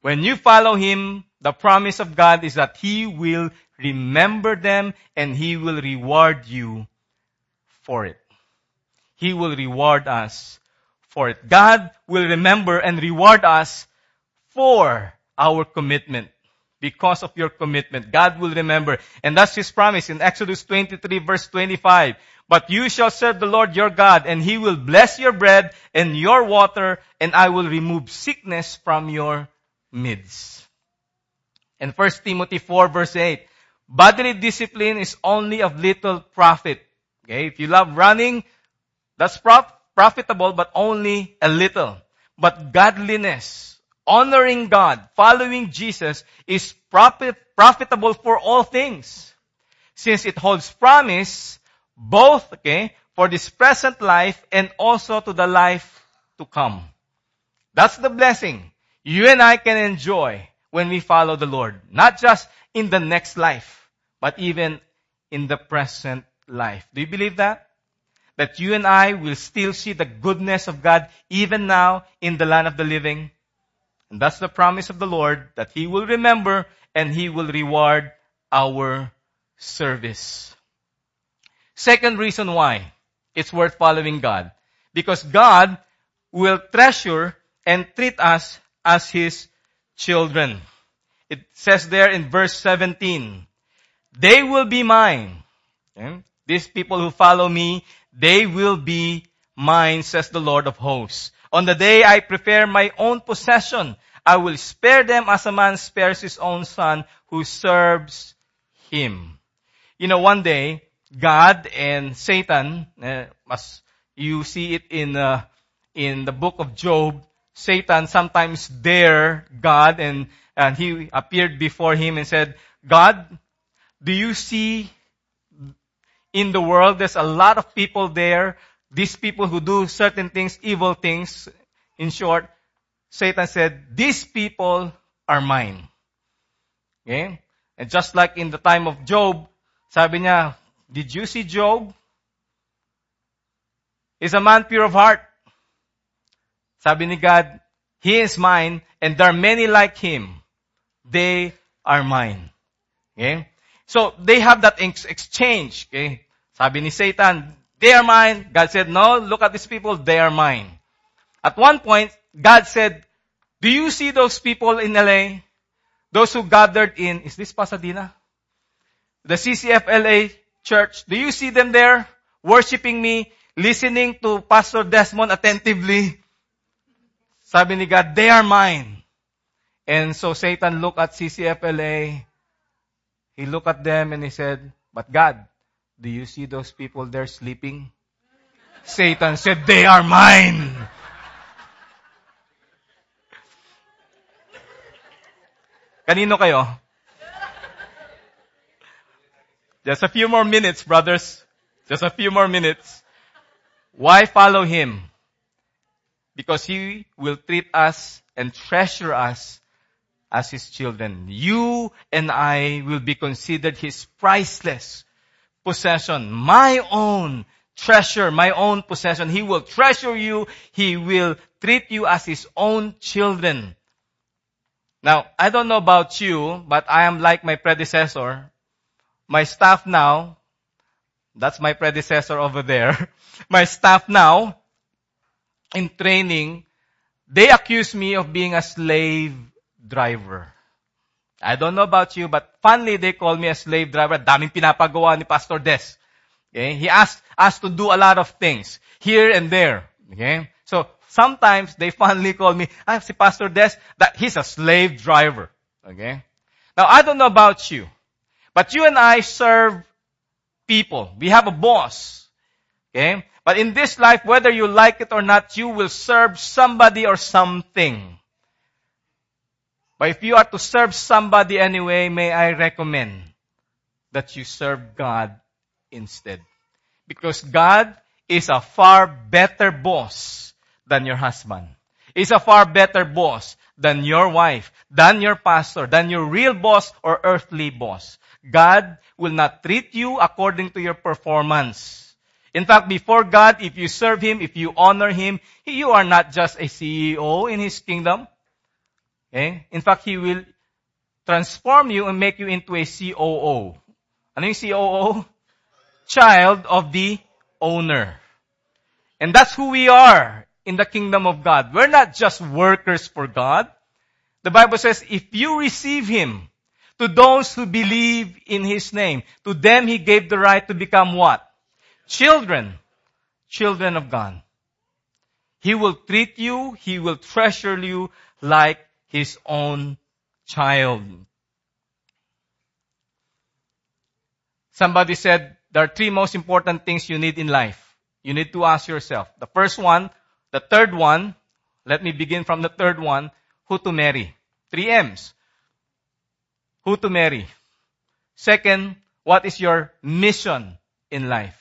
When you follow Him, the promise of God is that He will remember them and He will reward you for it. He will reward us for it. God will remember and reward us for our commitment. Because of your commitment, God will remember. And that's His promise in Exodus 23 verse 25. But you shall serve the Lord your God and He will bless your bread and your water and I will remove sickness from your midst. And 1 Timothy 4 verse 8. Bodily discipline is only of little profit. Okay, if you love running, that's prof- profitable, but only a little. But godliness, honoring God, following Jesus is profit, profitable for all things. Since it holds promise, both, okay, for this present life and also to the life to come. That's the blessing you and I can enjoy when we follow the Lord. Not just in the next life but even in the present life. Do you believe that? That you and I will still see the goodness of God even now in the land of the living? And that's the promise of the Lord that He will remember and He will reward our service. Second reason why it's worth following God. Because God will treasure and treat us as His children. It says there in verse 17, they will be mine. Okay? These people who follow me, they will be mine, says the Lord of hosts. On the day I prepare my own possession, I will spare them as a man spares his own son who serves him. You know, one day, God and Satan, uh, as you see it in, uh, in the book of Job, Satan sometimes dare God and, and he appeared before him and said, God, do you see in the world there's a lot of people there, these people who do certain things, evil things. In short, Satan said, these people are mine. Okay? And just like in the time of Job, sabi niya, did you see Job? He's a man pure of heart. Sabi ni God, he is mine and there are many like him. They are mine. Okay? So they have that ex- exchange. Okay? Sabi ni Satan, they are mine. God said, no, look at these people, they are mine. At one point, God said, do you see those people in LA? Those who gathered in, is this Pasadena? The CCFLA church. Do you see them there? Worshipping me, listening to Pastor Desmond attentively. Sabi ni God, they are mine. And so Satan looked at CCFLA he looked at them and he said, But God, do you see those people there sleeping? Satan said, They are mine. Kanino kayo? Just a few more minutes, brothers. Just a few more minutes. Why follow him? Because he will treat us and treasure us as his children. You and I will be considered his priceless possession, my own treasure, my own possession. He will treasure you. He will treat you as his own children. Now, I don't know about you, but I am like my predecessor. My staff now, that's my predecessor over there. My staff now, in training, they accuse me of being a slave driver. I don't know about you, but finally they call me a slave driver. Daming pinapagawa ni Pastor Des. Okay? He asked us to do a lot of things here and there. Okay? So sometimes they finally call me, I have si Pastor Des, that he's a slave driver. Okay? Now I don't know about you, but you and I serve people. We have a boss. Okay? But in this life, whether you like it or not, you will serve somebody or something. But if you are to serve somebody anyway, may I recommend that you serve God instead. Because God is a far better boss than your husband. Is a far better boss than your wife, than your pastor, than your real boss or earthly boss. God will not treat you according to your performance. In fact, before God, if you serve Him, if you honor Him, you are not just a CEO in His kingdom. Okay? In fact, He will transform you and make you into a COO. Ano yung COO? Child of the owner. And that's who we are in the kingdom of God. We're not just workers for God. The Bible says, if you receive Him, to those who believe in His name, to them He gave the right to become what? Children. Children of God. He will treat you, He will treasure you like his own child. Somebody said there are three most important things you need in life. You need to ask yourself. The first one, the third one, let me begin from the third one, who to marry. Three M's. Who to marry. Second, what is your mission in life?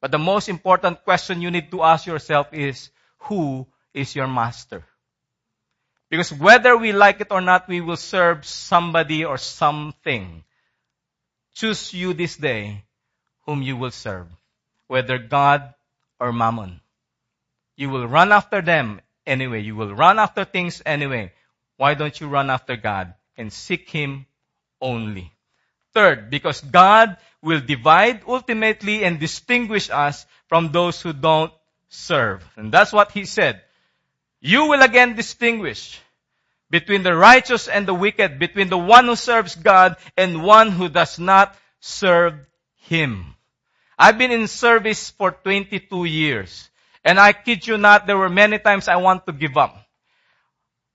But the most important question you need to ask yourself is, who is your master? Because whether we like it or not, we will serve somebody or something. Choose you this day whom you will serve, whether God or mammon. You will run after them anyway. You will run after things anyway. Why don't you run after God and seek Him only? Third, because God will divide ultimately and distinguish us from those who don't serve. And that's what He said. You will again distinguish between the righteous and the wicked, between the one who serves God and one who does not serve Him. I've been in service for 22 years. And I kid you not, there were many times I want to give up.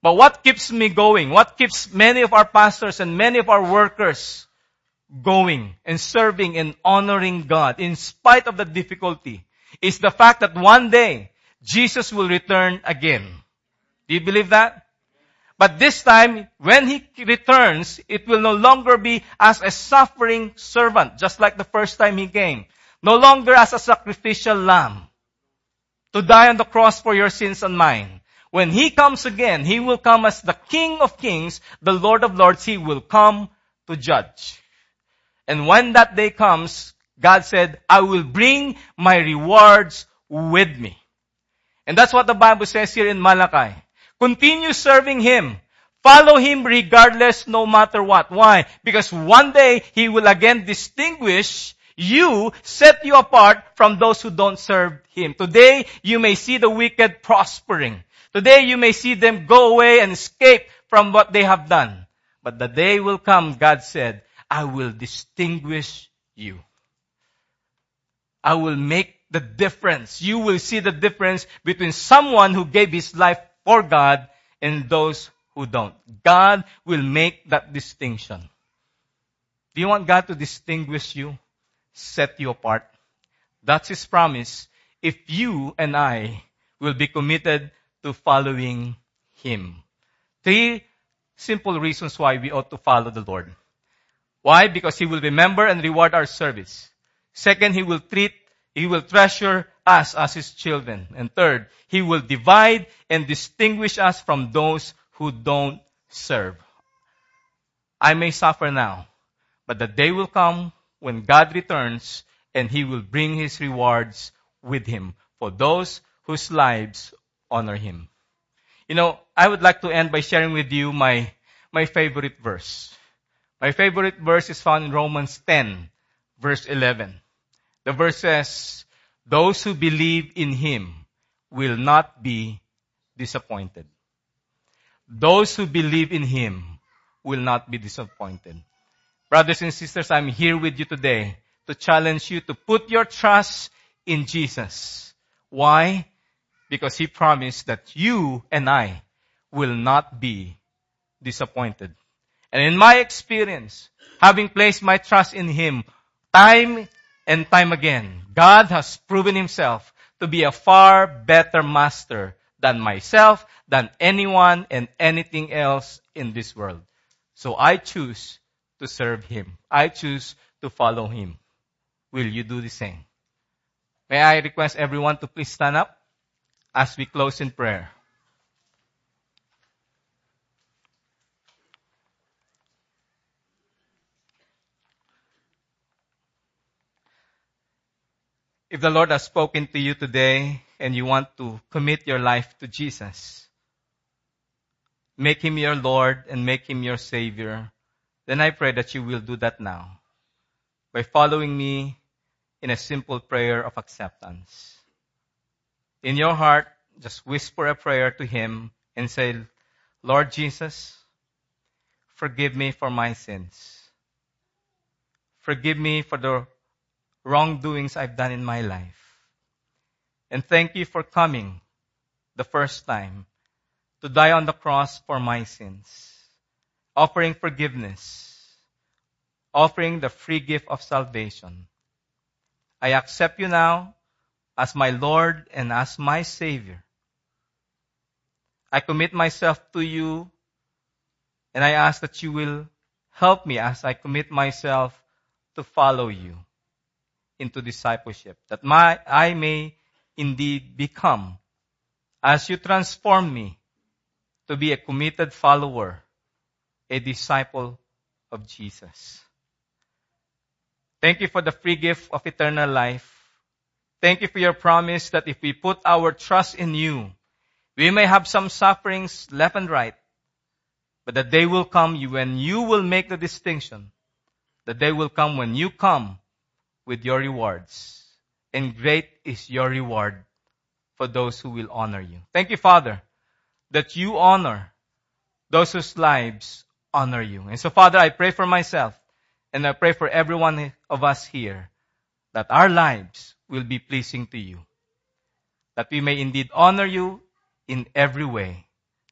But what keeps me going? What keeps many of our pastors and many of our workers going and serving and honoring God in spite of the difficulty is the fact that one day Jesus will return again. Do you believe that? But this time, when he returns, it will no longer be as a suffering servant, just like the first time he came. No longer as a sacrificial lamb to die on the cross for your sins and mine. When he comes again, he will come as the King of Kings, the Lord of Lords. He will come to judge. And when that day comes, God said, I will bring my rewards with me. And that's what the Bible says here in Malachi. Continue serving Him. Follow Him regardless no matter what. Why? Because one day He will again distinguish you, set you apart from those who don't serve Him. Today, you may see the wicked prospering. Today, you may see them go away and escape from what they have done. But the day will come, God said, I will distinguish you. I will make the difference. You will see the difference between someone who gave his life for God and those who don't. God will make that distinction. Do you want God to distinguish you? Set you apart. That's His promise if you and I will be committed to following Him. Three simple reasons why we ought to follow the Lord. Why? Because He will remember and reward our service. Second, He will treat, He will treasure us as His children. And third, He will divide and distinguish us from those who don't serve. I may suffer now, but the day will come when God returns and He will bring His rewards with Him for those whose lives honor Him. You know, I would like to end by sharing with you my, my favorite verse. My favorite verse is found in Romans 10, verse 11. The verse says, those who believe in Him will not be disappointed. Those who believe in Him will not be disappointed. Brothers and sisters, I'm here with you today to challenge you to put your trust in Jesus. Why? Because He promised that you and I will not be disappointed. And in my experience, having placed my trust in Him time and time again, God has proven Himself to be a far better master than myself, than anyone and anything else in this world. So I choose to serve Him. I choose to follow Him. Will you do the same? May I request everyone to please stand up as we close in prayer. If the Lord has spoken to you today and you want to commit your life to Jesus, make Him your Lord and make Him your Savior, then I pray that you will do that now by following me in a simple prayer of acceptance. In your heart, just whisper a prayer to Him and say, Lord Jesus, forgive me for my sins. Forgive me for the wrongdoings I've done in my life. And thank you for coming the first time to die on the cross for my sins, offering forgiveness, offering the free gift of salvation. I accept you now as my Lord and as my Savior. I commit myself to you and I ask that you will help me as I commit myself to follow you into discipleship, that my, I may indeed become, as you transform me to be a committed follower, a disciple of Jesus. Thank you for the free gift of eternal life. Thank you for your promise that if we put our trust in you, we may have some sufferings left and right, but the day will come when you will make the distinction. The day will come when you come with your rewards. And great is your reward for those who will honor you. Thank you, Father, that you honor those whose lives honor you. And so, Father, I pray for myself and I pray for every one of us here that our lives will be pleasing to you. That we may indeed honor you in every way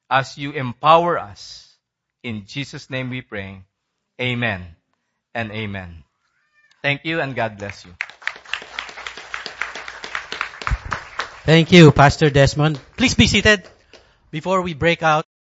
as you empower us. In Jesus' name we pray. Amen and amen. Thank you and God bless you. Thank you, Pastor Desmond. Please be seated before we break out.